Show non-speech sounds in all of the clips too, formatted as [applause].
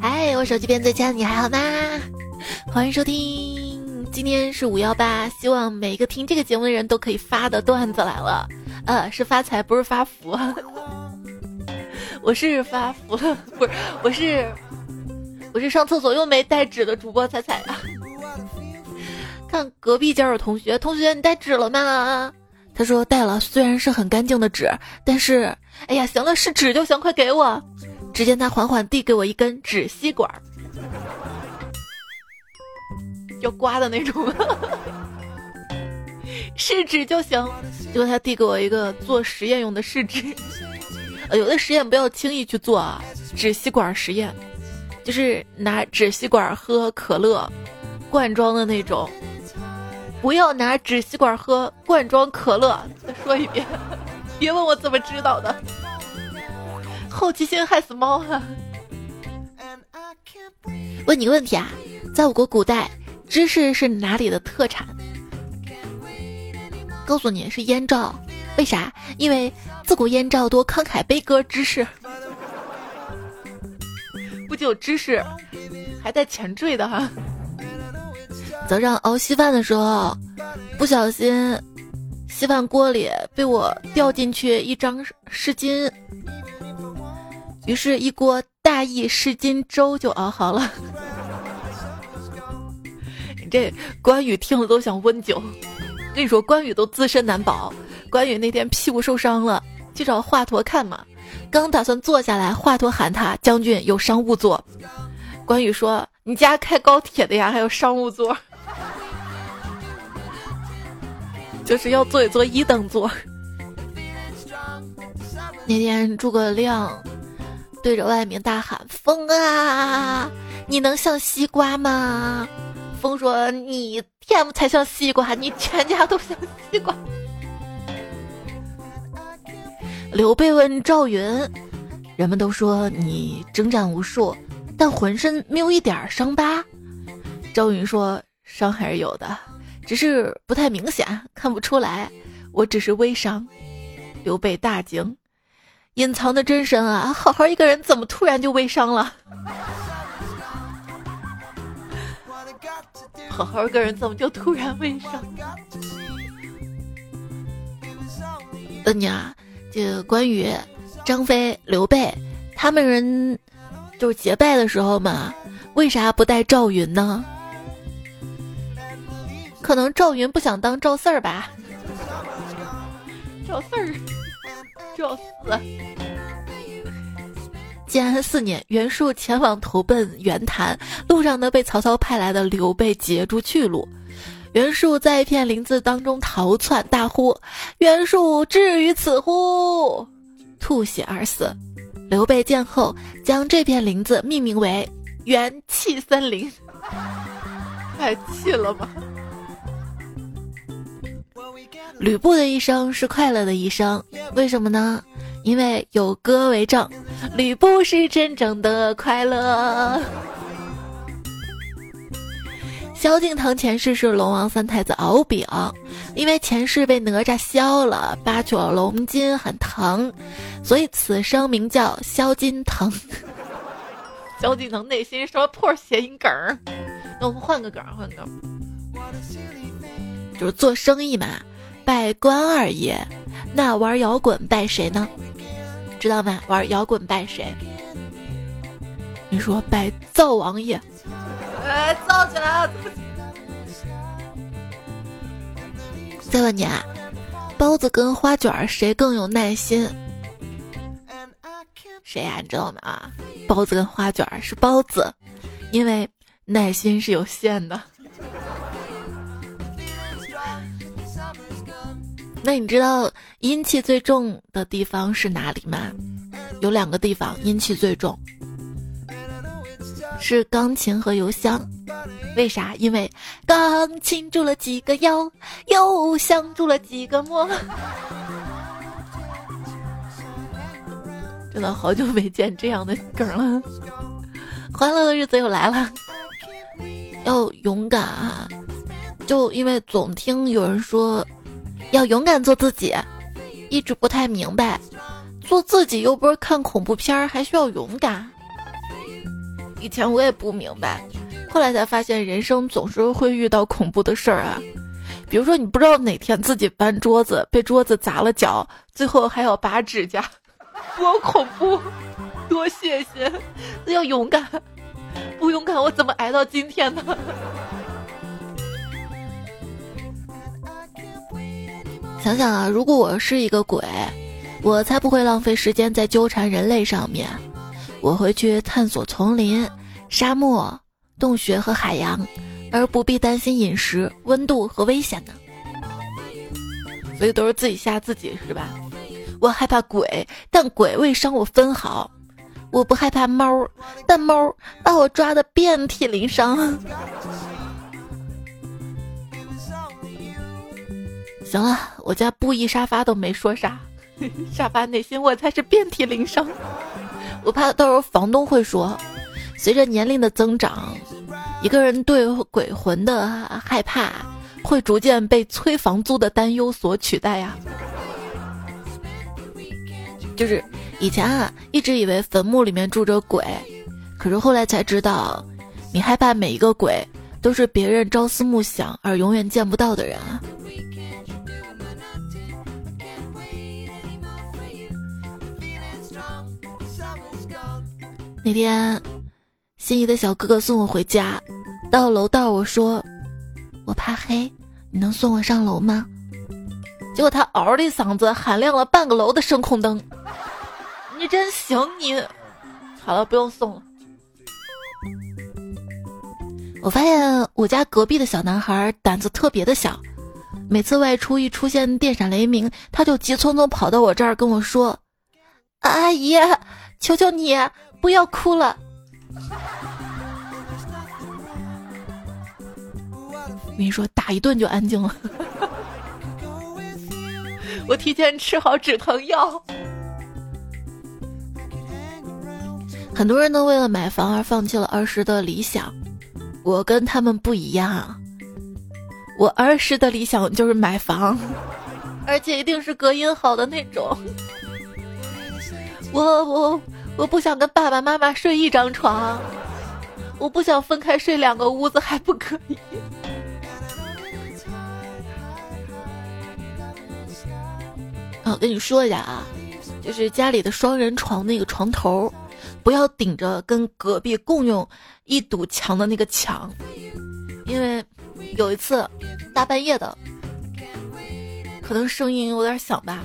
嗨，我手机边最亲，你还好吗？欢迎收听，今天是五幺八，希望每一个听这个节目的人都可以发的段子来了。呃，是发财，不是发福。[laughs] 我是发福了，不是，我是，我是上厕所又没带纸的主播彩彩啊。[laughs] 看隔壁家有同学，同学你带纸了吗？他说带了，虽然是很干净的纸，但是，哎呀，行了，是纸就行，快给我。只见他缓缓递给我一根纸吸管，要刮的那种，[laughs] 是纸就行。结果他递给我一个做实验用的试纸，呃，有的实验不要轻易去做啊。纸吸管实验，就是拿纸吸管喝可乐，罐装的那种，不要拿纸吸管喝罐装可乐。再说一遍，别问我怎么知道的。好奇心害死猫啊！问你个问题啊，在我国古代，芝士是哪里的特产？告诉你是燕赵，为啥？因为自古燕赵多慷慨悲歌之士。不仅有芝士，还带前缀的哈。早上熬稀饭的时候，不小心，稀饭锅里被我掉进去一张湿巾。于是，一锅大益湿巾粥就熬好了。你 [laughs] 这关羽听了都想温酒。跟你说，关羽都自身难保。关羽那天屁股受伤了，去找华佗看嘛。刚打算坐下来，华佗喊他：“将军有商务座。”关羽说：“你家开高铁的呀，还有商务座？就是要坐一坐一等座。”那天诸葛亮。对着外面大喊：“风啊，你能像西瓜吗？”风说：“你天才像西瓜，你全家都像西瓜。”刘备问赵云：“人们都说你征战无数，但浑身没有一点伤疤。”赵云说：“伤还是有的，只是不太明显，看不出来。我只是微伤。”刘备大惊。隐藏的真身啊！好好一个人，怎么突然就微伤了？[laughs] 好好一个人，怎么就突然微伤？问你啊，这关羽、张飞、刘备他们人，就是结拜的时候嘛，为啥不带赵云呢？可能赵云不想当赵四儿吧？赵四儿。笑死！建安四年，袁术前往投奔袁谭，路上呢被曹操派来的刘备截住去路。袁术在一片林子当中逃窜，大呼：“袁术至于此乎？”吐血而死。刘备见后，将这片林子命名为元气森林。[laughs] 太气了吧！吕布的一生是快乐的一生，为什么呢？因为有歌为证，吕布是真正的快乐。萧敬腾前世是龙王三太子敖丙，因为前世被哪吒削了八九龙筋很疼，所以此生名叫萧金腾。[laughs] 萧敬腾内心什么破谐音梗儿？那我们换个梗，换个梗，就是做生意嘛。拜关二爷，那玩摇滚拜谁呢？知道吗？玩摇滚拜谁？你说拜灶王爷。哎，造起来！再问你啊，包子跟花卷谁更有耐心？谁呀？你知道吗？啊，包子跟花卷是包子，因为耐心是有限的。那你知道阴气最重的地方是哪里吗？有两个地方阴气最重，是钢琴和邮箱。为啥？因为钢琴住了几个腰，邮箱住了几个魔。[laughs] 真的好久没见这样的梗了，欢乐的日子又来了，要勇敢啊！就因为总听有人说。要勇敢做自己，一直不太明白，做自己又不是看恐怖片，还需要勇敢。以前我也不明白，后来才发现，人生总是会遇到恐怖的事儿啊。比如说，你不知道哪天自己搬桌子被桌子砸了脚，最后还要拔指甲，多恐怖！多谢谢，那要勇敢，不勇敢我怎么挨到今天呢？[laughs] 想想啊，如果我是一个鬼，我才不会浪费时间在纠缠人类上面。我会去探索丛林、沙漠、洞穴和海洋，而不必担心饮食、温度和危险呢。所以都是自己吓自己是吧？我害怕鬼，但鬼未伤我分毫；我不害怕猫，但猫把我抓得遍体鳞伤。[laughs] 行了，我家布艺沙发都没说啥，[laughs] 沙发内心我才是遍体鳞伤。我怕到时候房东会说，随着年龄的增长，一个人对鬼魂的害怕会逐渐被催房租的担忧所取代呀。就是以前啊，一直以为坟墓里面住着鬼，可是后来才知道，你害怕每一个鬼都是别人朝思暮想而永远见不到的人啊。那天，心仪的小哥哥送我回家，到楼道我说：“我怕黑，你能送我上楼吗？”结果他嗷的一嗓子喊亮了半个楼的声控灯。你真行你！好了，不用送了。我发现我家隔壁的小男孩胆子特别的小，每次外出一出现电闪雷鸣，他就急匆匆跑到我这儿跟我说：“阿姨，求求你。”不要哭了！我跟你说，打一顿就安静了。[laughs] 我提前吃好止疼药。很多人都为了买房而放弃了儿时的理想，我跟他们不一样。我儿时的理想就是买房，而且一定是隔音好的那种。我我。我不想跟爸爸妈妈睡一张床，我不想分开睡两个屋子，还不可以。啊，我跟你说一下啊，就是家里的双人床那个床头，不要顶着跟隔壁共用一堵墙的那个墙，因为有一次大半夜的，可能声音有点响吧。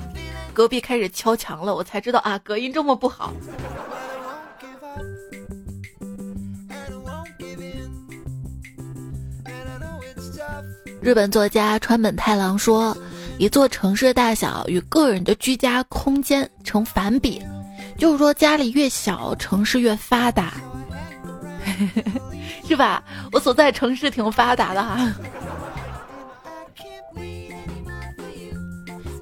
隔壁开始敲墙了，我才知道啊，隔音这么不好。日本作家川本太郎说：“一座城市的大小与个人的居家空间成反比，就是说家里越小，城市越发达，[laughs] 是吧？我所在城市挺发达的哈。”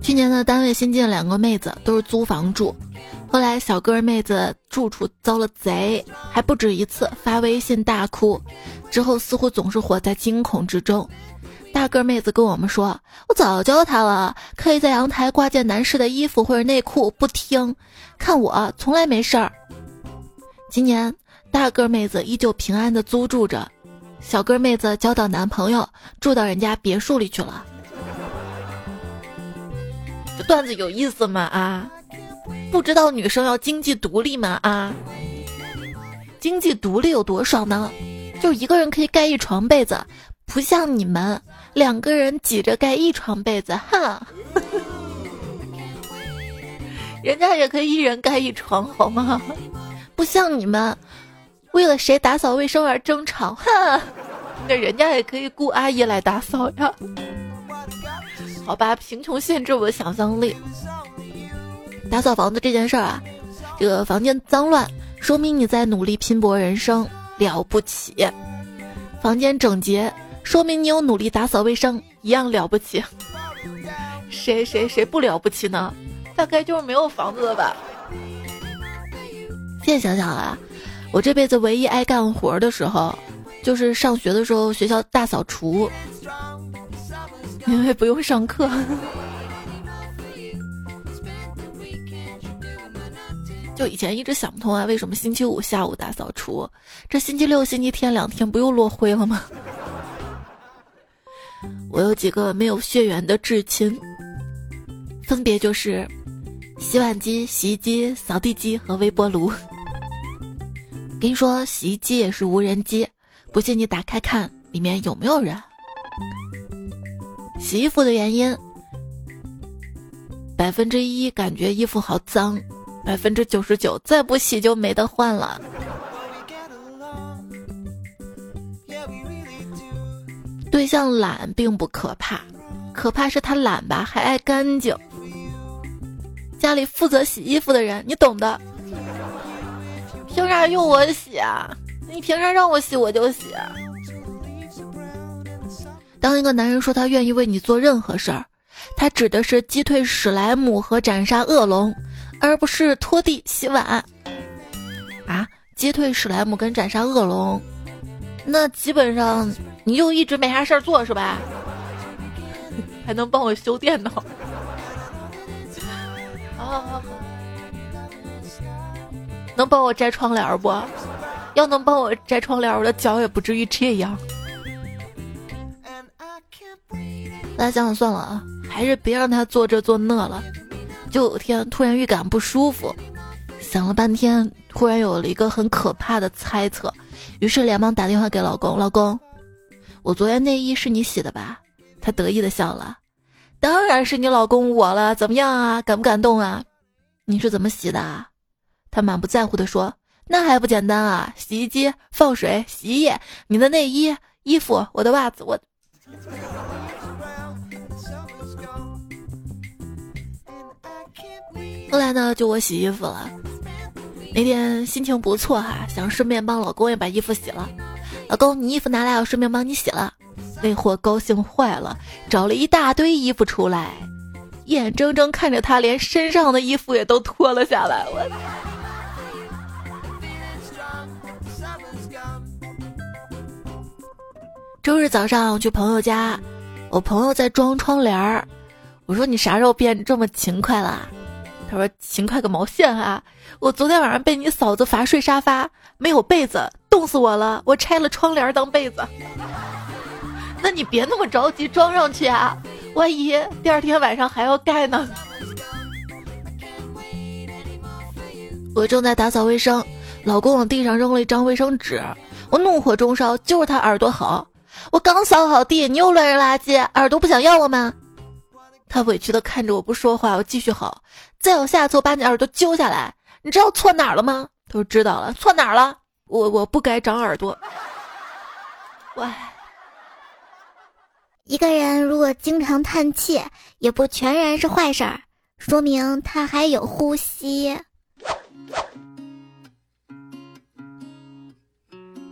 去年的单位新进两个妹子，都是租房住。后来小个妹子住处遭了贼，还不止一次发微信大哭。之后似乎总是活在惊恐之中。大个妹子跟我们说：“我早教他了，可以在阳台挂件男士的衣服或者内裤，不听。看我从来没事儿。”今年大个妹子依旧平安的租住着，小个妹子交到男朋友，住到人家别墅里去了。段子有意思吗？啊，不知道女生要经济独立吗？啊，经济独立有多爽呢？就一个人可以盖一床被子，不像你们两个人挤着盖一床被子，哈。[laughs] 人家也可以一人盖一床，好吗？不像你们为了谁打扫卫生而争吵，哈。那人家也可以雇阿姨来打扫呀。好吧，贫穷限制我的想象力。打扫房子这件事儿啊，这个房间脏乱，说明你在努力拼搏人生，了不起；房间整洁，说明你有努力打扫卫生，一样了不起。谁谁谁不了不起呢？大概就是没有房子了吧。现在想想啊，我这辈子唯一爱干活的时候，就是上学的时候学校大扫除。因为不用上课。[laughs] 就以前一直想不通啊，为什么星期五下午大扫除，这星期六、星期天两天不又落灰了吗？[laughs] 我有几个没有血缘的至亲，分别就是洗碗机、洗衣机、扫地机和微波炉。跟你说，洗衣机也是无人机，不信你打开看里面有没有人。洗衣服的原因，百分之一感觉衣服好脏，百分之九十九再不洗就没得换了。对象懒并不可怕，可怕是他懒吧，还爱干净。家里负责洗衣服的人，你懂的。凭啥用我洗啊？你凭啥让我洗我就洗？当一个男人说他愿意为你做任何事儿，他指的是击退史莱姆和斩杀恶龙，而不是拖地洗碗。啊，击退史莱姆跟斩杀恶龙，那基本上。你就一直没啥事儿做是吧？[laughs] 还能帮我修电脑？能帮我摘窗帘不？要能帮我摘窗帘，我的脚也不至于这样。大家想想算了啊，还是别让他做这做那了。就有天突然预感不舒服，想了半天，突然有了一个很可怕的猜测，于是连忙打电话给老公，老公。我昨天内衣是你洗的吧？他得意的笑了，当然是你老公我了，怎么样啊？感不感动啊？你是怎么洗的？啊？他满不在乎的说：“那还不简单啊？洗衣机放水，洗衣液，你的内衣、衣服、我的袜子，我……后来呢，就我洗衣服了。那天心情不错哈，想顺便帮老公也把衣服洗了。”老公，你衣服拿来，我顺便帮你洗了。那货高兴坏了，找了一大堆衣服出来，眼睁睁看着他连身上的衣服也都脱了下来。我周日早上去朋友家，我朋友在装窗帘儿。我说你啥时候变这么勤快了？他说勤快个毛线啊！我昨天晚上被你嫂子罚睡沙发，没有被子。冻死我了！我拆了窗帘当被子。[laughs] 那你别那么着急装上去啊，万一第二天晚上还要盖呢。我正在打扫卫生，老公往地上扔了一张卫生纸，我怒火中烧，就是他耳朵好。我刚扫好地，你又乱扔垃圾，耳朵不想要了吗？他委屈的看着我不说话，我继续好。再有下次，我把你耳朵揪下来。你知道错哪儿了吗？他说知道了，错哪儿了？我我不该长耳朵。喂，一个人如果经常叹气，也不全然是坏事儿，说明他还有呼吸。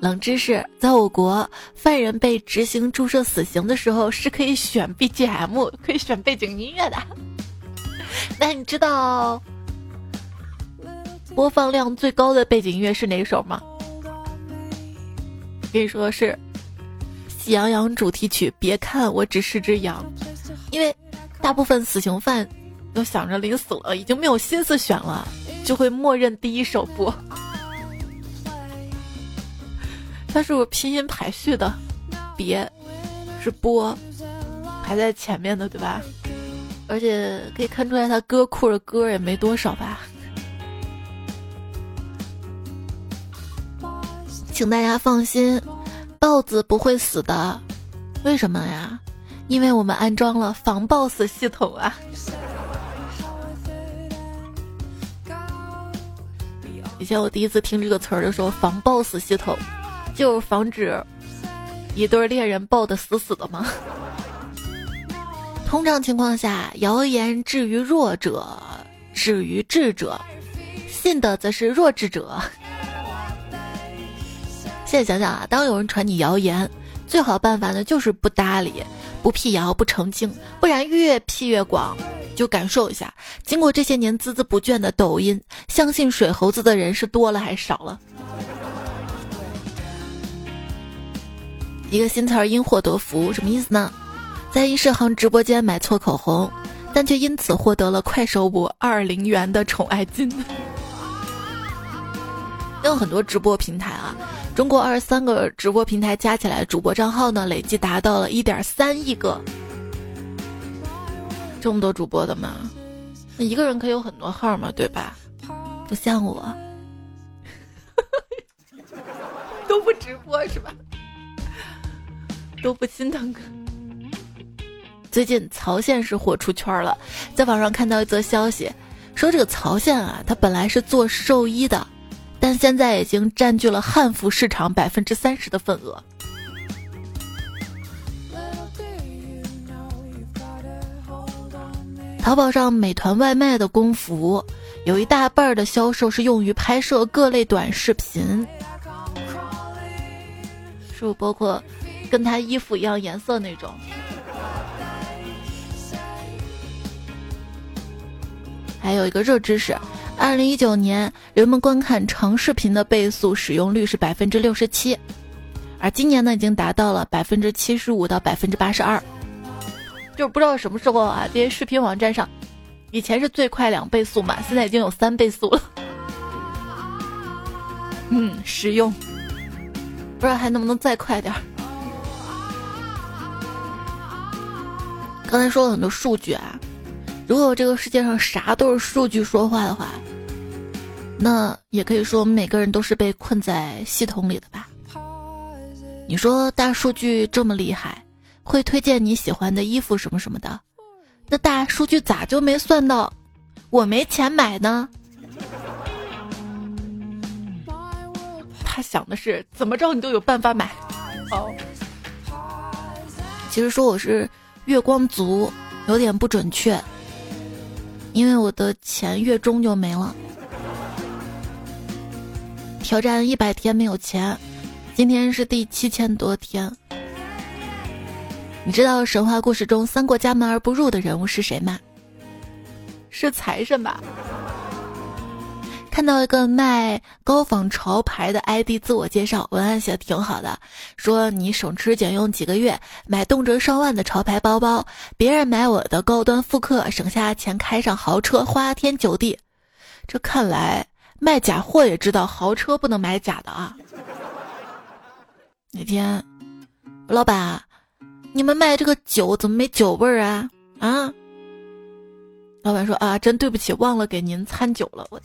冷知识：在我国，犯人被执行注射死刑的时候，是可以选 BGM，可以选背景音乐的。那你知道播放量最高的背景音乐是哪首吗？跟你说是《喜羊羊》主题曲，别看我只是只羊，因为大部分死刑犯都想着临死了已经没有心思选了，就会默认第一首播。它是我拼音排序的，别是播排在前面的，对吧？而且可以看出来，他歌库的歌也没多少吧。请大家放心，豹子不会死的。为什么呀？因为我们安装了防豹死系统啊！以前我第一次听这个词儿的时候，防豹死系统就是防止一对恋人抱得死死的吗？通常情况下，谣言至于弱者，止于智者，信的则是弱智者。[laughs] 现在想想啊，当有人传你谣言，最好办法呢就是不搭理，不辟谣，不澄清，不然越辟越广。就感受一下，经过这些年孜孜不倦的抖音，相信水猴子的人是多了还是少了？一个新词儿因祸得福，什么意思呢？在一世行直播间买错口红，但却因此获得了快手五二零元的宠爱金。[laughs] 有很多直播平台啊，中国二十三个直播平台加起来，主播账号呢累计达到了一点三亿个。这么多主播的吗？一个人可以有很多号嘛，对吧？不像我，[laughs] 都不直播是吧？都不心疼哥。最近曹县是火出圈了，在网上看到一则消息，说这个曹县啊，它本来是做兽医的，但现在已经占据了汉服市场百分之三十的份额。淘宝上美团外卖的工服，有一大半的销售是用于拍摄各类短视频，是不包括跟他衣服一样颜色那种？还有一个热知识：二零一九年人们观看长视频的倍速使用率是百分之六十七，而今年呢已经达到了百分之七十五到百分之八十二。就是不知道什么时候啊，这些视频网站上，以前是最快两倍速嘛，现在已经有三倍速了。嗯，实用，不知道还能不能再快点儿。刚才说了很多数据啊，如果这个世界上啥都是数据说话的话，那也可以说我们每个人都是被困在系统里的吧？你说大数据这么厉害？会推荐你喜欢的衣服什么什么的，那大数据咋就没算到我没钱买呢？他想的是怎么着你都有办法买。哦，其实说我是月光族有点不准确，因为我的钱月中就没了。挑战一百天没有钱，今天是第七千多天。你知道神话故事中三过家门而不入的人物是谁吗？是财神吧？看到一个卖高仿潮牌的 ID 自我介绍，文案写的挺好的，说你省吃俭用几个月买动辄上万的潮牌包包，别人买我的高端复刻，省下钱开上豪车，花天酒地。这看来卖假货也知道豪车不能买假的啊。[laughs] 那天，老板。你们卖这个酒怎么没酒味儿啊？啊！老板说啊，真对不起，忘了给您掺酒了。我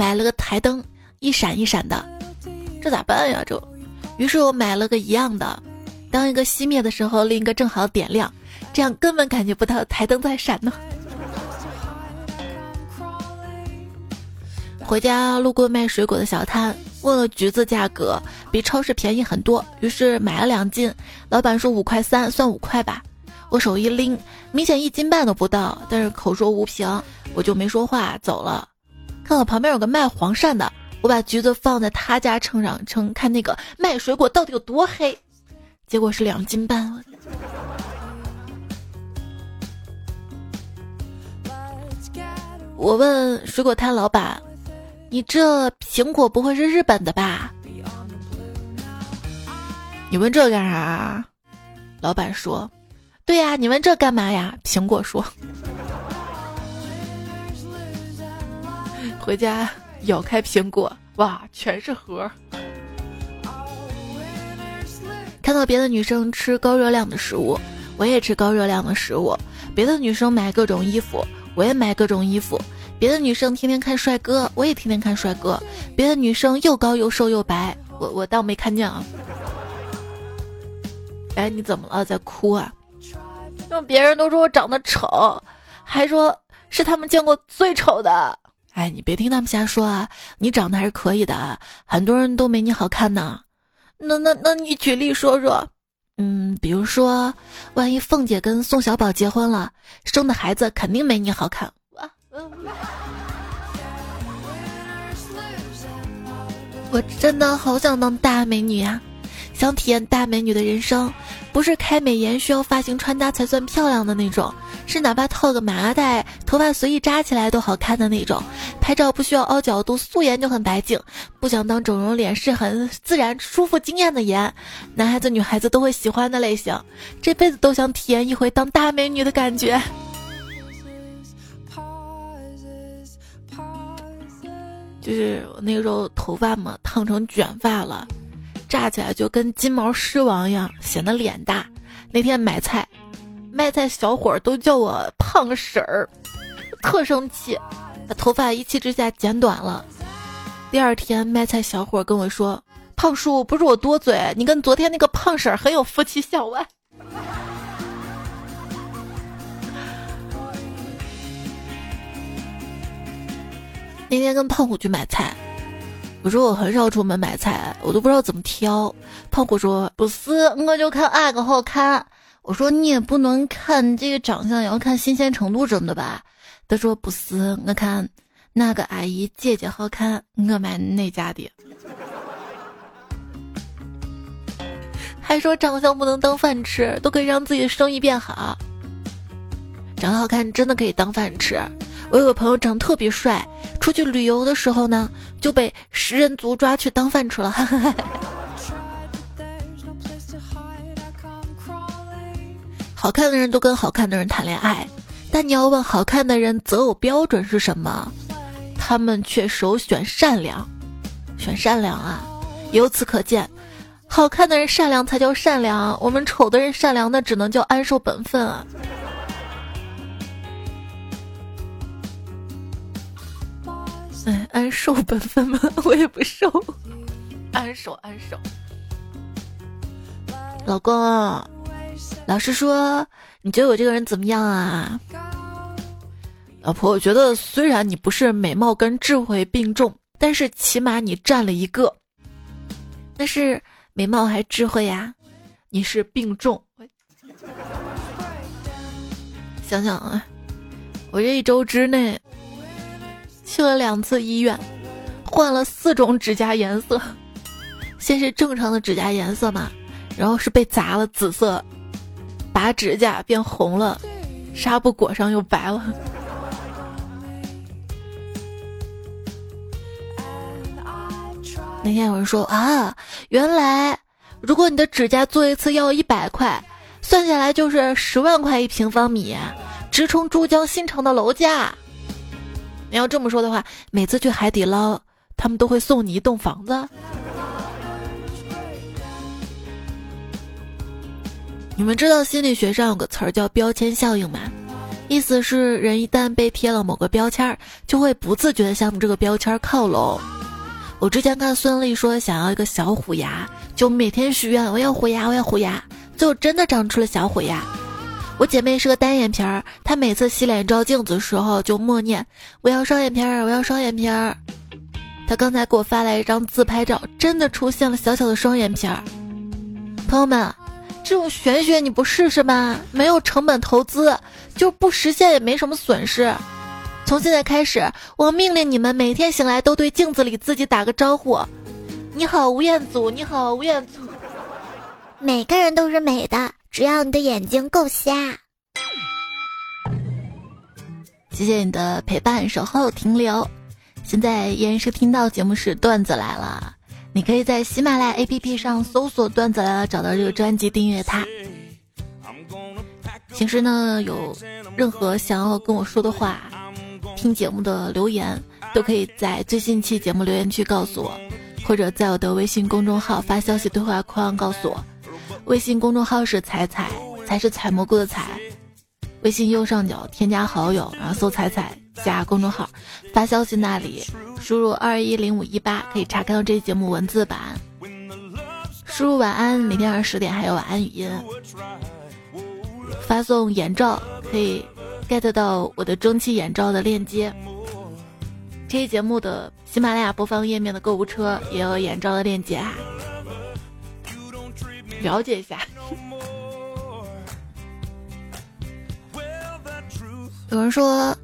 买了个台灯，一闪一闪的，这咋办呀？这，于是我买了个一样的，当一个熄灭的时候，另一个正好点亮，这样根本感觉不到台灯在闪呢。回家路过卖水果的小摊。问了橘子价格比超市便宜很多，于是买了两斤。老板说五块三，算五块吧。我手一拎，明显一斤半都不到，但是口说无凭，我就没说话走了。看到旁边有个卖黄鳝的，我把橘子放在他家称上称，看那个卖水果到底有多黑。结果是两斤半。我问水果摊老板。你这苹果不会是日本的吧？你问这干啥？老板说：“对呀，你问这干嘛呀？”苹果说：“回家咬开苹果，哇，全是核。”看到别的女生吃高热量的食物，我也吃高热量的食物。别的女生买各种衣服，我也买各种衣服。别的女生天天看帅哥，我也天天看帅哥。别的女生又高又瘦又白，我我倒没看见啊。哎，你怎么了，在哭啊？那别人都说我长得丑，还说是他们见过最丑的。哎，你别听他们瞎说啊，你长得还是可以的，很多人都没你好看呢。那那那你举例说说，嗯，比如说，万一凤姐跟宋小宝结婚了，生的孩子肯定没你好看。我真的好想当大美女呀，想体验大美女的人生，不是开美颜需要发型穿搭才算漂亮的那种，是哪怕套个麻袋，头发随意扎起来都好看的那种，拍照不需要凹角度，素颜就很白净。不想当整容脸，是很自然、舒服、惊艳的颜，男孩子女孩子都会喜欢的类型，这辈子都想体验一回当大美女的感觉。[laughs] 就是我那个时候头发嘛烫成卷发了，炸起来就跟金毛狮王一样，显得脸大。那天买菜，卖菜小伙都叫我胖婶儿，特生气，把头发一气之下剪短了。第二天卖菜小伙跟我说：“胖叔，不是我多嘴，你跟昨天那个胖婶很有夫妻相外。[laughs] ”那天跟胖虎去买菜，我说我很少出门买菜，我都不知道怎么挑。胖虎说：“不是，我就看哪个好看。”我说：“你也不能看这个长相，也要看新鲜程度什么的吧？”他说：“不是，我看哪个阿姨姐姐好看，我买哪家的。[laughs] ”还说长相不能当饭吃，都可以让自己的生意变好。长得好看真的可以当饭吃。我有个朋友长得特别帅，出去旅游的时候呢，就被食人族抓去当饭吃了。好看的人都跟好看的人谈恋爱，但你要问好看的人择偶标准是什么，他们却首选善良，选善良啊！由此可见，好看的人善良才叫善良，我们丑的人善良那只能叫安守本分啊！哎，安守本分吗？[laughs] 我也不瘦，安守安守。老公，老实说，你觉得我这个人怎么样啊？老婆，我觉得虽然你不是美貌跟智慧并重，但是起码你占了一个。但是美貌还智慧呀？你是并重。想想啊，我这一周之内。去了两次医院，换了四种指甲颜色。先是正常的指甲颜色嘛，然后是被砸了紫色，拔指甲变红了，纱布裹上又白了。那天有人说啊，原来如果你的指甲做一次要一百块，算下来就是十万块一平方米，直冲珠江新城的楼价。你要这么说的话，每次去海底捞，他们都会送你一栋房子。你们知道心理学上有个词儿叫标签效应吗？意思是人一旦被贴了某个标签，就会不自觉的向这个标签靠拢。我之前看孙俪说想要一个小虎牙，就每天许愿我要虎牙，我要虎牙，最后真的长出了小虎牙。我姐妹是个单眼皮儿，她每次洗脸照镜子的时候就默念：“我要双眼皮儿，我要双眼皮儿。”她刚才给我发来一张自拍照，真的出现了小小的双眼皮儿。朋友们，这种玄学你不试试吗？没有成本投资，就不实现也没什么损失。从现在开始，我命令你们每天醒来都对镜子里自己打个招呼：“你好，吴彦祖，你好，吴彦祖。”每个人都是美的。只要你的眼睛够瞎，谢谢你的陪伴、守候、停留。现在依然是听到节目是段子来了，你可以在喜马拉雅 APP 上搜索“段子来了”，找到这个专辑订阅它。平时呢，有任何想要跟我说的话，听节目的留言，都可以在最新期节目留言区告诉我，或者在我的微信公众号发消息对话框告诉我。微信公众号是“彩彩”，才是采蘑菇的“采”。微信右上角添加好友，然后搜“彩彩”加公众号，发消息那里输入二一零五一八，可以查看到这期节目文字版。输入晚安，每天二十点还有晚安语音。发送眼罩可以 get 到我的蒸汽眼罩的链接。这期节目的喜马拉雅播放页面的购物车也有眼罩的链接啊。了解一下。有人说，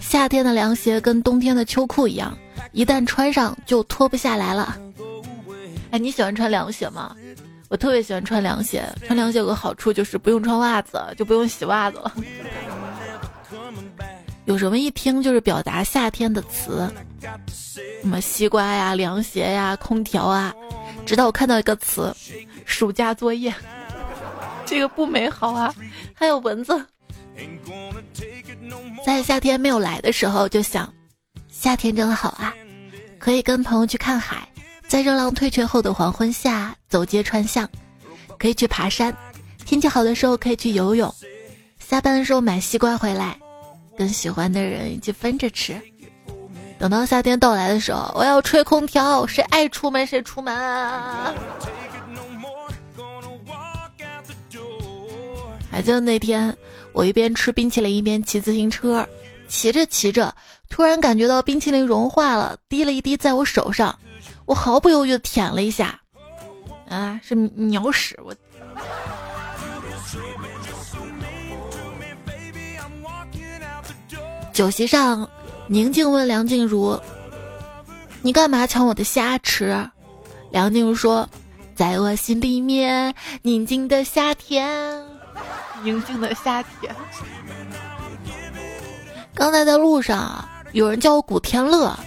夏天的凉鞋跟冬天的秋裤一样，一旦穿上就脱不下来了。哎，你喜欢穿凉鞋吗？我特别喜欢穿凉鞋。穿凉鞋有个好处就是不用穿袜子，就不用洗袜子了。[laughs] 有什么一听就是表达夏天的词，什么西瓜呀、凉鞋呀、空调啊。直到我看到一个词。暑假作业，[laughs] 这个不美好啊！还有蚊子。在夏天没有来的时候，就想，夏天真好啊！可以跟朋友去看海，在热浪退却后的黄昏下走街串巷，可以去爬山，天气好的时候可以去游泳，下班的时候买西瓜回来，跟喜欢的人一起分着吃。等到夏天到来的时候，我要吹空调，谁爱出门谁出门。还记得那天，我一边吃冰淇淋一边骑自行车，骑着骑着，突然感觉到冰淇淋融化了，滴了一滴在我手上，我毫不犹豫的舔了一下，啊，是鸟屎！我。酒席上，宁静问梁静茹：“你干嘛抢我的虾吃？”梁静茹说：“在我心里面，宁静的夏天。”宁静的夏天。刚才在路上，有人叫我古天乐，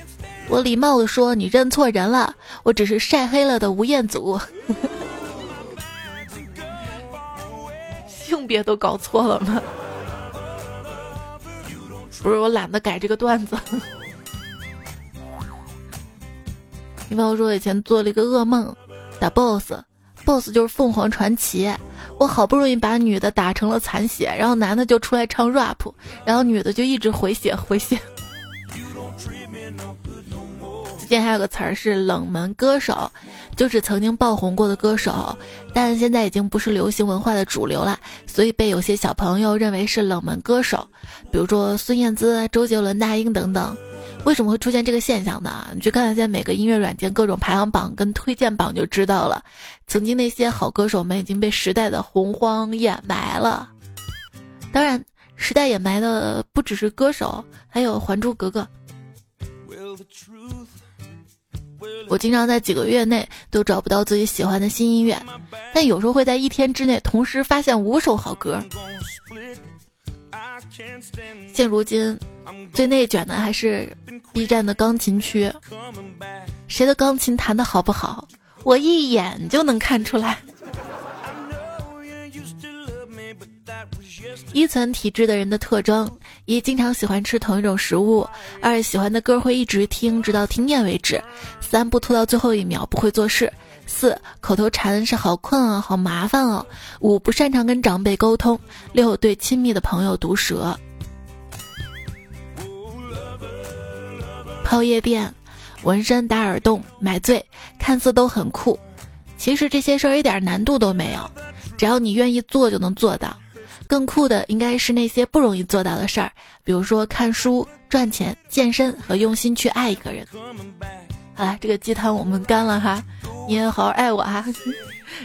我礼貌的说：“你认错人了，我只是晒黑了的吴彦祖。”性别都搞错了吗？不是我懒得改这个段子。你朋友说以前做了一个噩梦，打 boss，boss 就是凤凰传奇。我好不容易把女的打成了残血，然后男的就出来唱 rap，然后女的就一直回血回血。之前还有个词儿是冷门歌手，就是曾经爆红过的歌手，但现在已经不是流行文化的主流了，所以被有些小朋友认为是冷门歌手，比如说孙燕姿、周杰伦、那英等等。为什么会出现这个现象呢？你去看一下每个音乐软件各种排行榜跟推荐榜就知道了。曾经那些好歌手们已经被时代的洪荒掩埋了。当然，时代掩埋的不只是歌手，还有《还珠格格》。我经常在几个月内都找不到自己喜欢的新音乐，但有时候会在一天之内同时发现五首好歌。现如今。最内卷的还是 B 站的钢琴区，谁的钢琴弹的好不好，我一眼就能看出来。一层体质的人的特征：一、经常喜欢吃同一种食物；二、喜欢的歌会一直听，直到听厌为止；三、不拖到最后一秒，不会做事；四、口头禅是好困啊，好麻烦哦；五、不擅长跟长辈沟通；六、对亲密的朋友毒舌。泡夜店、纹身、打耳洞、买醉，看似都很酷，其实这些事儿一点难度都没有，只要你愿意做就能做到。更酷的应该是那些不容易做到的事儿，比如说看书、赚钱、健身和用心去爱一个人。好了，这个鸡汤我们干了哈，你也好好爱我哈。[laughs]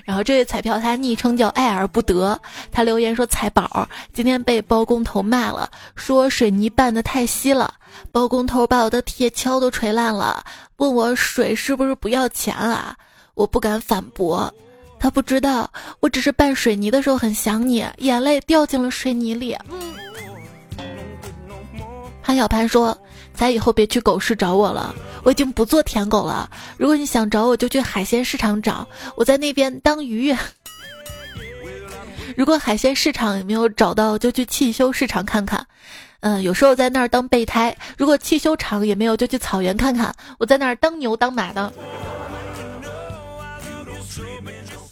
然后这位彩票他昵称叫爱而不得，他留言说：“彩宝今天被包工头骂了，说水泥拌的太稀了。包工头把我的铁锹都锤烂了，问我水是不是不要钱啊？我不敢反驳，他不知道我只是拌水泥的时候很想你，眼泪掉进了水泥里。”潘小潘说：“咱以后别去狗市找我了。”我已经不做舔狗了。如果你想找我，就去海鲜市场找，我在那边当鱼。如果海鲜市场也没有找到，就去汽修市场看看。嗯，有时候在那儿当备胎。如果汽修厂也没有，就去草原看看，我在那儿当牛当马的。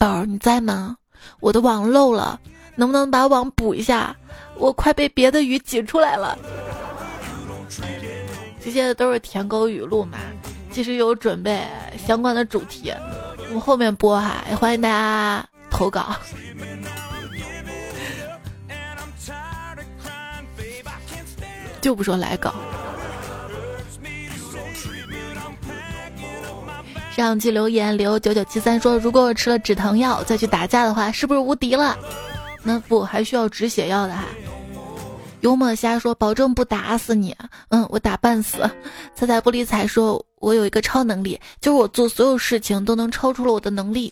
宝儿，你在吗？我的网漏了，能不能把网补一下？我快被别的鱼挤出来了。这些都是舔狗语录嘛，其实有准备相关的主题，我们后面播哈，欢迎大家投稿。就不说来稿。上期留言留九九七三说，如果我吃了止疼药再去打架的话，是不是无敌了？那不还需要止血药的哈。幽默瞎说，保证不打死你。嗯，我打半死。彩彩不理睬说，我有一个超能力，就是我做所有事情都能超出了我的能力。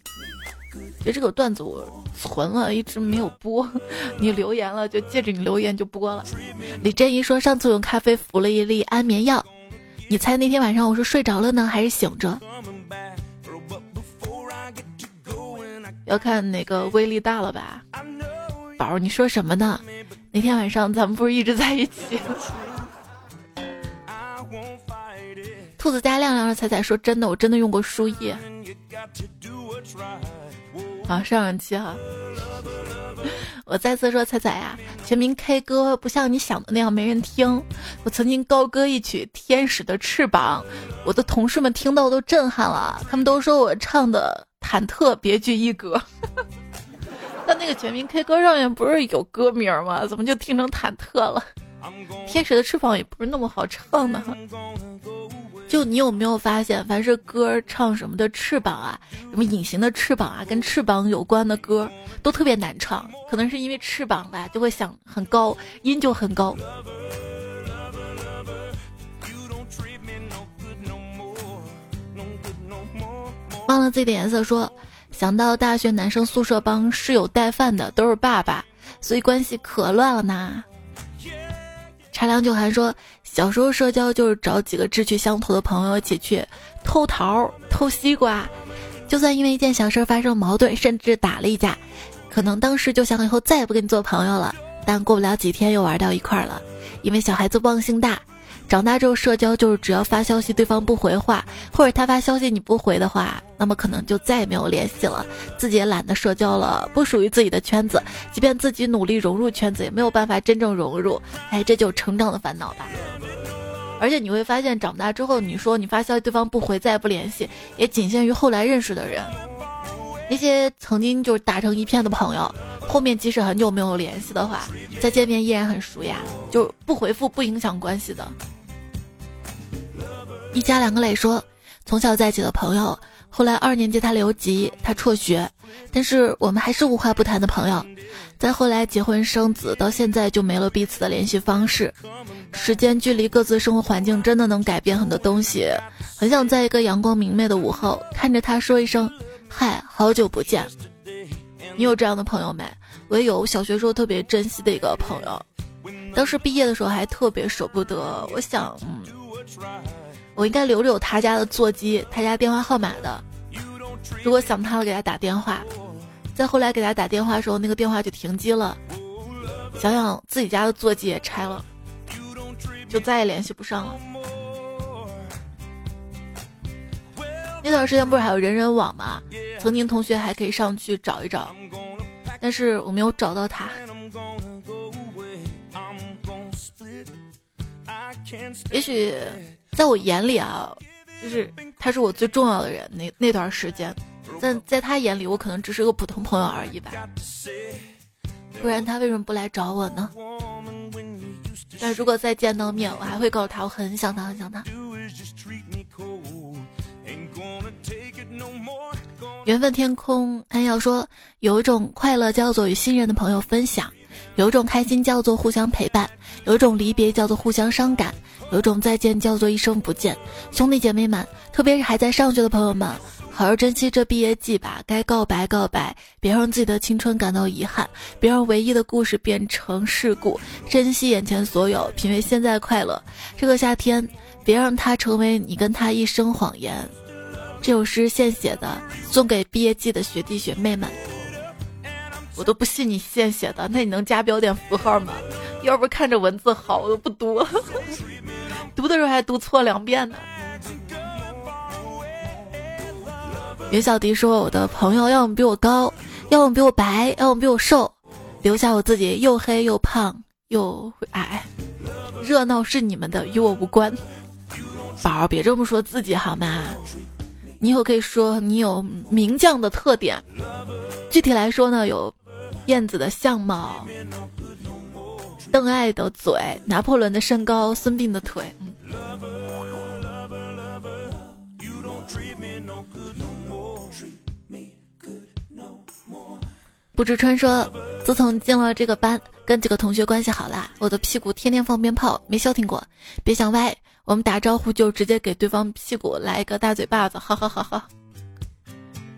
就这个段子我存了一直没有播，你留言了就借着你留言就播了。李珍一说，上次用咖啡服了一粒安眠药，你猜那天晚上我是睡着了呢还是醒着？要看哪个威力大了吧？宝，你说什么呢？那天晚上咱们不是一直在一起？兔子家亮亮彩彩说：“真的，我真的用过输液。”好，上上期哈。我再次说，彩彩呀，全民 K 歌不像你想的那样没人听。我曾经高歌一曲《天使的翅膀》，我的同事们听到都震撼了，他们都说我唱的忐忑别具一格。[laughs] 但那个全民 K 歌上面不是有歌名吗？怎么就听成忐忑了？天使的翅膀也不是那么好唱的。就你有没有发现，凡是歌唱什么的翅膀啊，什么隐形的翅膀啊，跟翅膀有关的歌，都特别难唱。可能是因为翅膀吧，就会想很高，音就很高。忘了自己的颜色，说想到大学男生宿舍帮室友带饭的都是爸爸，所以关系可乱了呢。茶凉酒寒说。小时候社交就是找几个志趣相投的朋友一起去偷桃、偷西瓜，就算因为一件小事发生矛盾，甚至打了一架，可能当时就想以后再也不跟你做朋友了，但过不了几天又玩到一块儿了，因为小孩子忘性大。长大之后，社交就是只要发消息对方不回话，或者他发消息你不回的话，那么可能就再也没有联系了，自己也懒得社交了，不属于自己的圈子，即便自己努力融入圈子，也没有办法真正融入。哎，这就成长的烦恼吧。而且你会发现，长大之后，你说你发消息对方不回，再也不联系，也仅限于后来认识的人。那些曾经就是打成一片的朋友，后面即使很久没有联系的话，再见面依然很熟呀，就不回复不影响关系的。一家两个磊说，从小在一起的朋友，后来二年级他留级，他辍学，但是我们还是无话不谈的朋友。再后来结婚生子，到现在就没了彼此的联系方式。时间、距离、各自生活环境，真的能改变很多东西。很想在一个阳光明媚的午后，看着他说一声“嗨，好久不见”。你有这样的朋友没？我有，小学时候特别珍惜的一个朋友，当时毕业的时候还特别舍不得。我想。我应该留着有他家的座机，他家电话号码的。如果想他了，给他打电话。再后来给他打电话的时候，那个电话就停机了。想想自己家的座机也拆了，就再也联系不上了。那段时间不是还有人人网吗？曾经同学还可以上去找一找，但是我没有找到他。也许。在我眼里啊，就是他是我最重要的人。那那段时间，但在他眼里，我可能只是个普通朋友而已吧。不然他为什么不来找我呢？但如果再见到面，我还会告诉他我很想他，很想他。缘分天空安要说，有一种快乐叫做与信任的朋友分享，有一种开心叫做互相陪伴，有一种离别叫做互相伤感。有种再见叫做一生不见，兄弟姐妹们，特别是还在上学的朋友们，好好珍惜这毕业季吧。该告白告白，别让自己的青春感到遗憾，别让唯一的故事变成事故。珍惜眼前所有，品味现在快乐。这个夏天，别让它成为你跟他一生谎言。这首诗现写的，送给毕业季的学弟学妹们。我都不信你现写的，那你能加标点符号吗？[laughs] 要不看着文字好，我都不读。读的时候还读错两遍呢。袁小迪说：“我的朋友要么比我高，要么比我白，要么比我瘦，留下我自己又黑又胖又矮。热闹是你们的，与我无关。宝儿，别这么说自己好吗？你以后可以说你有名将的特点。具体来说呢，有燕子的相貌。”邓艾的嘴，拿破仑的身高，孙膑的腿。不知川说，自从进了这个班，跟几个同学关系好啦，我的屁股天天放鞭炮，没消停过。别想歪，我们打招呼就直接给对方屁股来一个大嘴巴子，哈哈哈哈。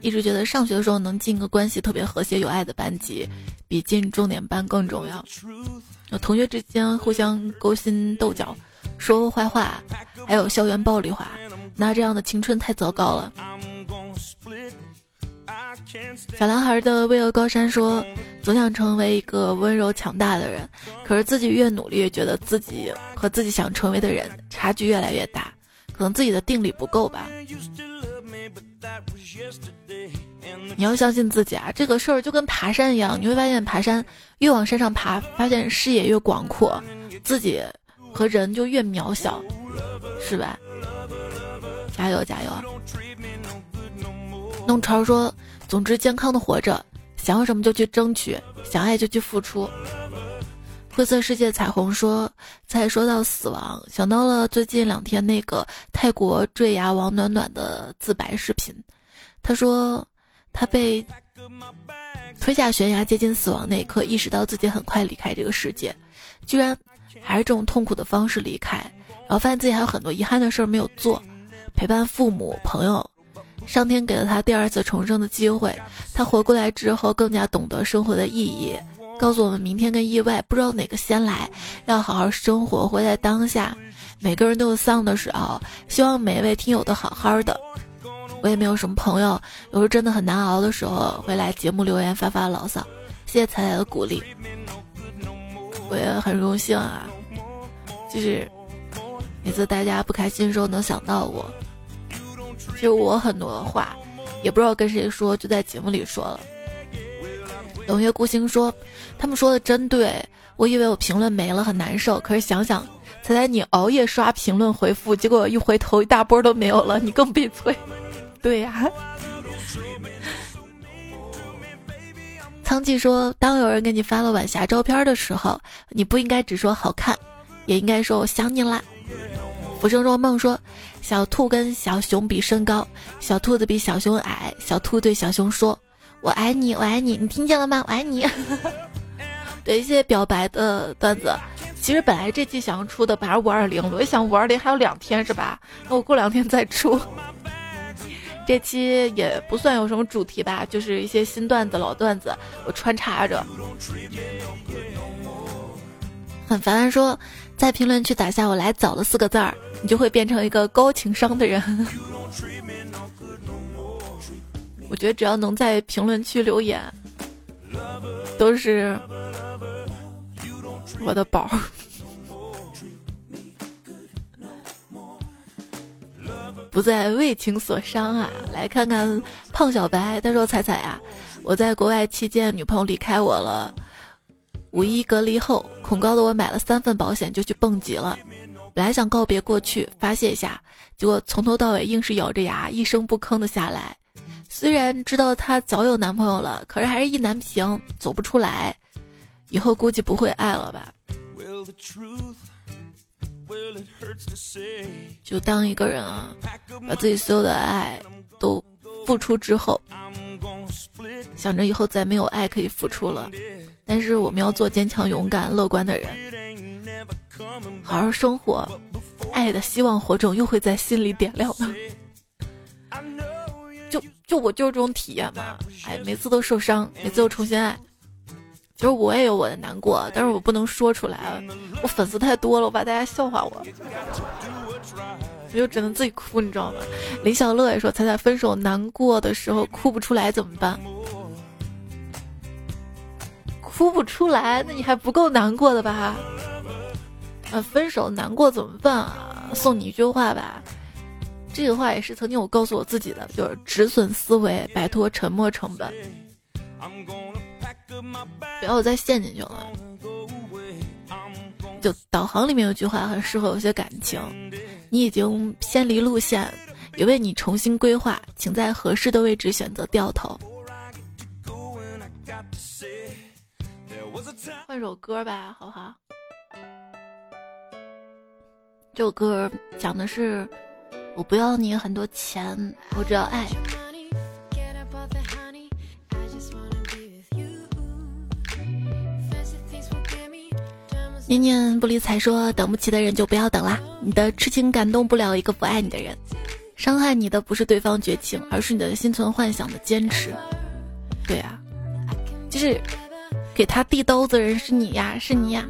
一直觉得上学的时候能进个关系特别和谐有爱的班级，比进重点班更重要。有同学之间互相勾心斗角，说坏话，还有校园暴力化，那这样的青春太糟糕了。小男孩的巍峨高山说：“总想成为一个温柔强大的人，可是自己越努力，越觉得自己和自己想成为的人差距越来越大。”可能自己的定力不够吧。你要相信自己啊！这个事儿就跟爬山一样，你会发现爬山越往山上爬，发现视野越广阔，自己和人就越渺小，是吧？加油加油！弄潮说：“总之健康的活着，想要什么就去争取，想爱就去付出。”灰色世界彩虹说：“才说到死亡，想到了最近两天那个泰国坠崖王暖暖的自白视频。他说，他被推下悬崖接近死亡那一刻，意识到自己很快离开这个世界，居然还是这种痛苦的方式离开，然后发现自己还有很多遗憾的事儿没有做，陪伴父母朋友。上天给了他第二次重生的机会，他活过来之后更加懂得生活的意义。”告诉我们，明天跟意外不知道哪个先来，要好好生活，活在当下。每个人都有丧的时候，希望每一位听友都好好的。我也没有什么朋友，有时候真的很难熬的时候，会来节目留言发发牢骚。谢谢彩彩的鼓励，我也很荣幸啊，就是每次大家不开心的时候能想到我。其实我很多话也不知道跟谁说，就在节目里说了。冷月孤星说：“他们说的真对，我以为我评论没了很难受，可是想想，才在你熬夜刷评论回复，结果一回头一大波都没有了，你更悲催。”对呀。苍气说：“当有人给你发了晚霞照片的时候，你不应该只说好看，也应该说我想你啦。”浮生若梦说：“小兔跟小熊比身高，小兔子比小熊矮，小兔对小熊说。”我爱你，我爱你，你听见了吗？我爱你。[laughs] 对一些表白的段子，其实本来这期想要出的本来五二零，我一想五二零还有两天是吧？那我过两天再出。这期也不算有什么主题吧，就是一些新段子、老段子，我穿插着。很烦说，在评论区打下“我来早了”四个字儿，你就会变成一个高情商的人。[laughs] 我觉得只要能在评论区留言，都是我的宝。不再为情所伤啊！来看看胖小白，他说：“彩彩啊，我在国外期间，女朋友离开我了。五一隔离后，恐高的我买了三份保险就去蹦极了。本来想告别过去，发泄一下，结果从头到尾硬是咬着牙一声不吭的下来。”虽然知道她早有男朋友了，可是还是意难平，走不出来。以后估计不会爱了吧？就当一个人啊，把自己所有的爱都付出之后，想着以后再没有爱可以付出了。但是我们要做坚强、勇敢、乐观的人，好好生活，爱的希望火种又会在心里点亮的。就就我就是这种体验嘛，哎，每次都受伤，每次又重新爱。其实我也有我的难过，但是我不能说出来，我粉丝太多了，我怕大家笑话我，我就只能自己哭，你知道吗？林小乐也说，彩彩分手难过的时候哭不出来怎么办？哭不出来，那你还不够难过的吧？呃，分手难过怎么办啊？送你一句话吧。这个话也是曾经我告诉我自己的，就是止损思维，摆脱沉默成本。不要再陷进去了。就导航里面有句话很适合有些感情，你已经偏离路线，也为你重新规划，请在合适的位置选择掉头。换首歌吧，好不好？这首歌讲的是。我不要你很多钱，我只要爱。念念不理睬说：“等不起的人就不要等啦，你的痴情感动不了一个不爱你的人。伤害你的不是对方绝情，而是你的心存幻想的坚持。”对啊，就是给他递刀子的人是你呀，是你呀。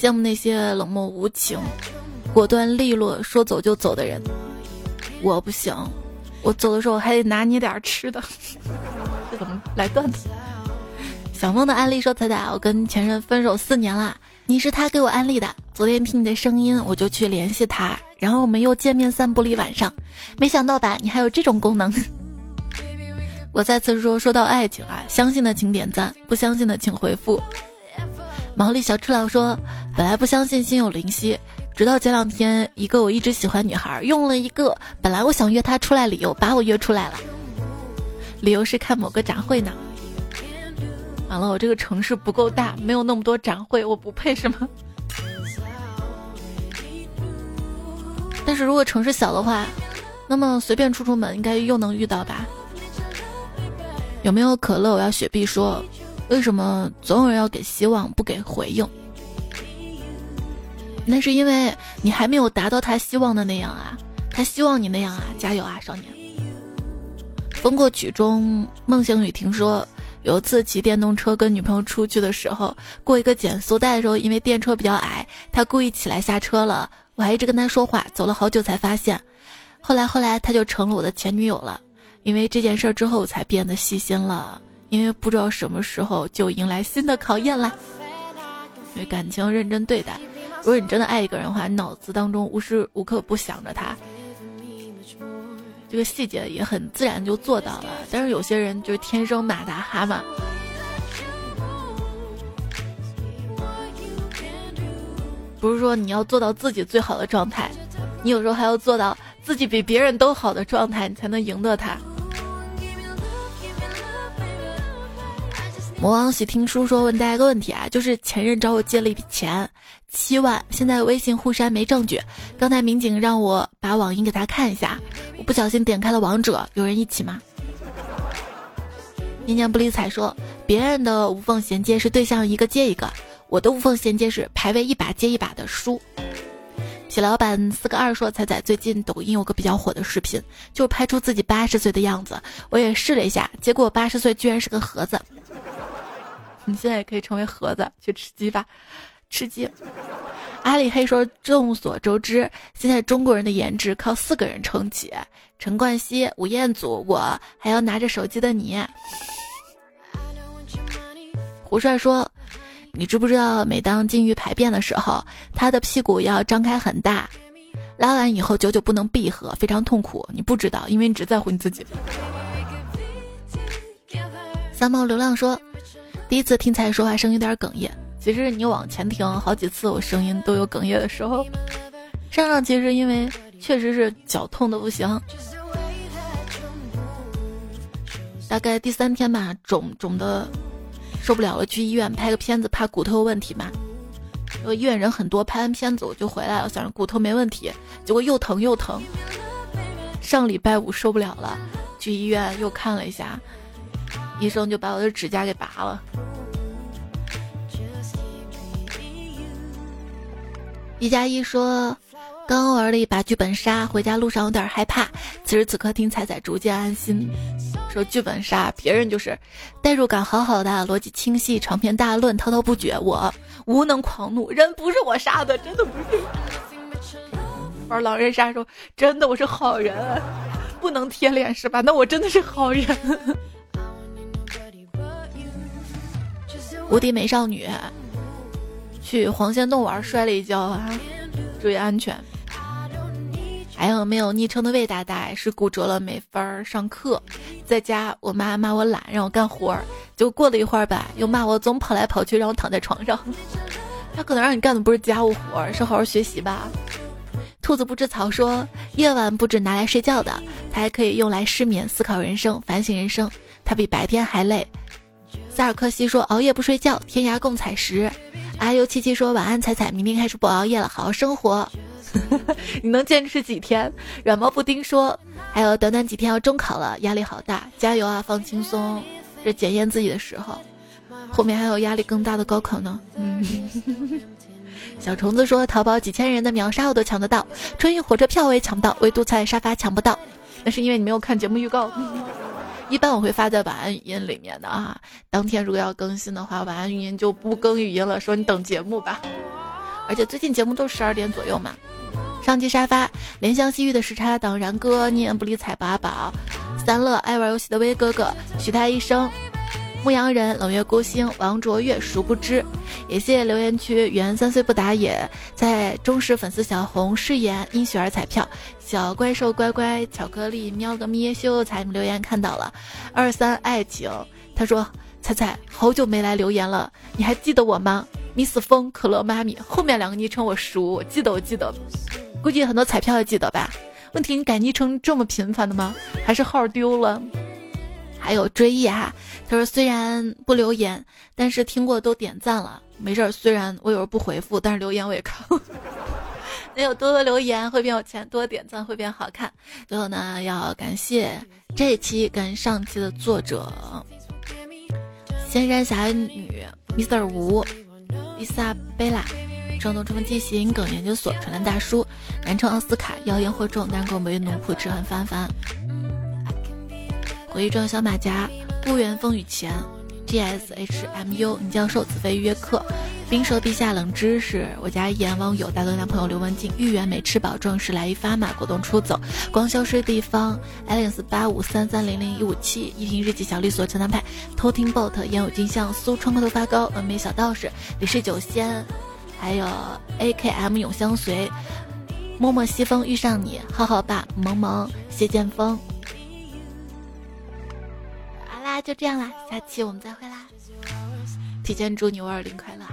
羡慕那些冷漠无情。果断利落，说走就走的人，我不行。我走的时候还得拿你点吃的。[laughs] 这怎么来段子？小梦的安利说：“彩彩，我跟前任分手四年了，你是他给我安利的。昨天听你的声音，我就去联系他，然后我们又见面散步了一晚上，没想到吧，你还有这种功能。[laughs] 我再次说，说到爱情啊，相信的请点赞，不相信的请回复。毛利小赤佬说，本来不相信心有灵犀，直到前两天一个我一直喜欢女孩用了一个本来我想约她出来理由把我约出来了，理由是看某个展会呢。完了，我这个城市不够大，没有那么多展会，我不配是吗？但是如果城市小的话，那么随便出出门应该又能遇到吧？有没有可乐？我要雪碧说，为什么总有人要给希望不给回应？那是因为你还没有达到他希望的那样啊，他希望你那样啊，加油啊，少年！风过曲中，梦醒雨停说，有一次骑电动车跟女朋友出去的时候，过一个减速带的时候，因为电车比较矮，他故意起来下车了，我还一直跟他说话，走了好久才发现，后来后来他就成了我的前女友了。因为这件事之后才变得细心了，因为不知道什么时候就迎来新的考验了。因为感情认真对待，如果你真的爱一个人的话，脑子当中无时无刻不想着他，这个细节也很自然就做到了。但是有些人就是天生马大哈嘛，不是说你要做到自己最好的状态，你有时候还要做到自己比别人都好的状态，你才能赢得他。魔王喜听书说：“问大家一个问题啊，就是前任找我借了一笔钱，七万，现在微信互删没证据。刚才民警让我把网银给他看一下，我不小心点开了王者，有人一起吗？”念念不理睬说：“别人的无缝衔接是对象一个接一个，我的无缝衔接是排位一把接一把的输。”铁老板四个二说：“彩彩最近抖音有个比较火的视频，就拍出自己八十岁的样子，我也试了一下，结果八十岁居然是个盒子。[laughs] ”你现在也可以成为盒子去吃鸡吧，吃鸡。阿里黑说：“众所周知，现在中国人的颜值靠四个人撑起：陈冠希、吴彦祖，我还要拿着手机的你。”胡帅说：“你知不知道，每当金鱼排便的时候，它的屁股要张开很大，拉完以后久久不能闭合，非常痛苦。你不知道，因为你只在乎你自己。”三毛流浪说。第一次听彩说话，声音有点哽咽。其实你往前听好几次，我声音都有哽咽的时候。上上其实因为确实是脚痛的不行，大概第三天吧，肿肿的受不了了，去医院拍个片子，怕骨头有问题嘛。因为医院人很多，拍完片子我就回来了，想着骨头没问题，结果又疼又疼。上礼拜五受不了了，去医院又看了一下。医生就把我的指甲给拔了。一加一说，刚玩了一把剧本杀，回家路上有点害怕。此时此刻听彩彩逐渐安心。说剧本杀，别人就是代入感好好的，逻辑清晰，长篇大论，滔滔不绝。我无能狂怒，人不是我杀的，真的不是。玩狼人杀说，真的我是好人，不能贴脸是吧？那我真的是好人。[laughs] 无敌美少女去黄仙洞玩摔了一跤啊，注意安全。还有没有昵称的魏大大是骨折了没法上课，在家我妈骂我懒让我干活儿，就过了一会儿吧，又骂我总跑来跑去让我躺在床上。[laughs] 他可能让你干的不是家务活儿，是好好学习吧。兔子不知草说，夜晚不止拿来睡觉的，它还可以用来失眠、思考人生、反省人生，它比白天还累。萨尔克西说：“熬夜不睡觉，天涯共采石。”阿尤七七说：“晚安，彩彩，明天开始不熬夜了，好好生活。[laughs] ”你能坚持几天？软毛布丁说：“还有短短几天要中考了，压力好大，加油啊，放轻松，是检验自己的时候。后面还有压力更大的高考呢。”，[laughs] 小虫子说：“淘宝几千人的秒杀我都抢得到，春运火车票我也抢不到，唯独菜沙发抢不到，那是因为你没有看节目预告。”一般我会发在晚安语音里面的啊，当天如果要更新的话，晚安语音就不更语音了，说你等节目吧。而且最近节目都十二点左右嘛。上期沙发，怜香惜玉的时差党，然哥念不理睬八宝，三乐爱玩游戏的威哥哥，许他一生，牧羊人、冷月孤星、王卓越，殊不知。也谢谢留言区原三岁不打野，在忠实粉丝小红饰演因雪儿彩票，小怪兽乖乖巧克力喵个咪秀才留言看到了，二三爱情，他说彩彩好久没来留言了，你还记得我吗？Miss 风可乐妈咪，后面两个昵称我熟，我记得我记得，估计很多彩票也记得吧。问题你改昵称这么频繁的吗？还是号丢了？还有追忆哈，他说虽然不留言，但是听过都点赞了。没事儿，虽然我有时候不回复，但是留言我也看。[laughs] 那有多多留言会变有钱，多点赞会变好看。最后呢，要感谢这一期跟上期的作者：仙山侠女、Mr. 吴、伊萨贝拉。正东冲锋记行梗研究所传单大叔，南城奥斯卡妖言惑众，南宫为奴仆痴汉凡凡，回忆中小马甲，不缘风雨前，G S H M U 女教授子非约克，冰蛇陛下冷知识，我家一言网友大哥男朋友刘文静，芋圆美吃饱壮士来一发嘛果冻出走，光消失地方 Alex 八五三三零零一五七，一听日记小绿所陈南派，偷听 bot 烟有金像苏窗头发膏，峨眉小道士，李氏酒仙。还有 A K M 永相随，默默西风遇上你，浩浩爸萌萌谢剑锋。啦，就这样啦，下期我们再会啦！提前祝你五二零快乐。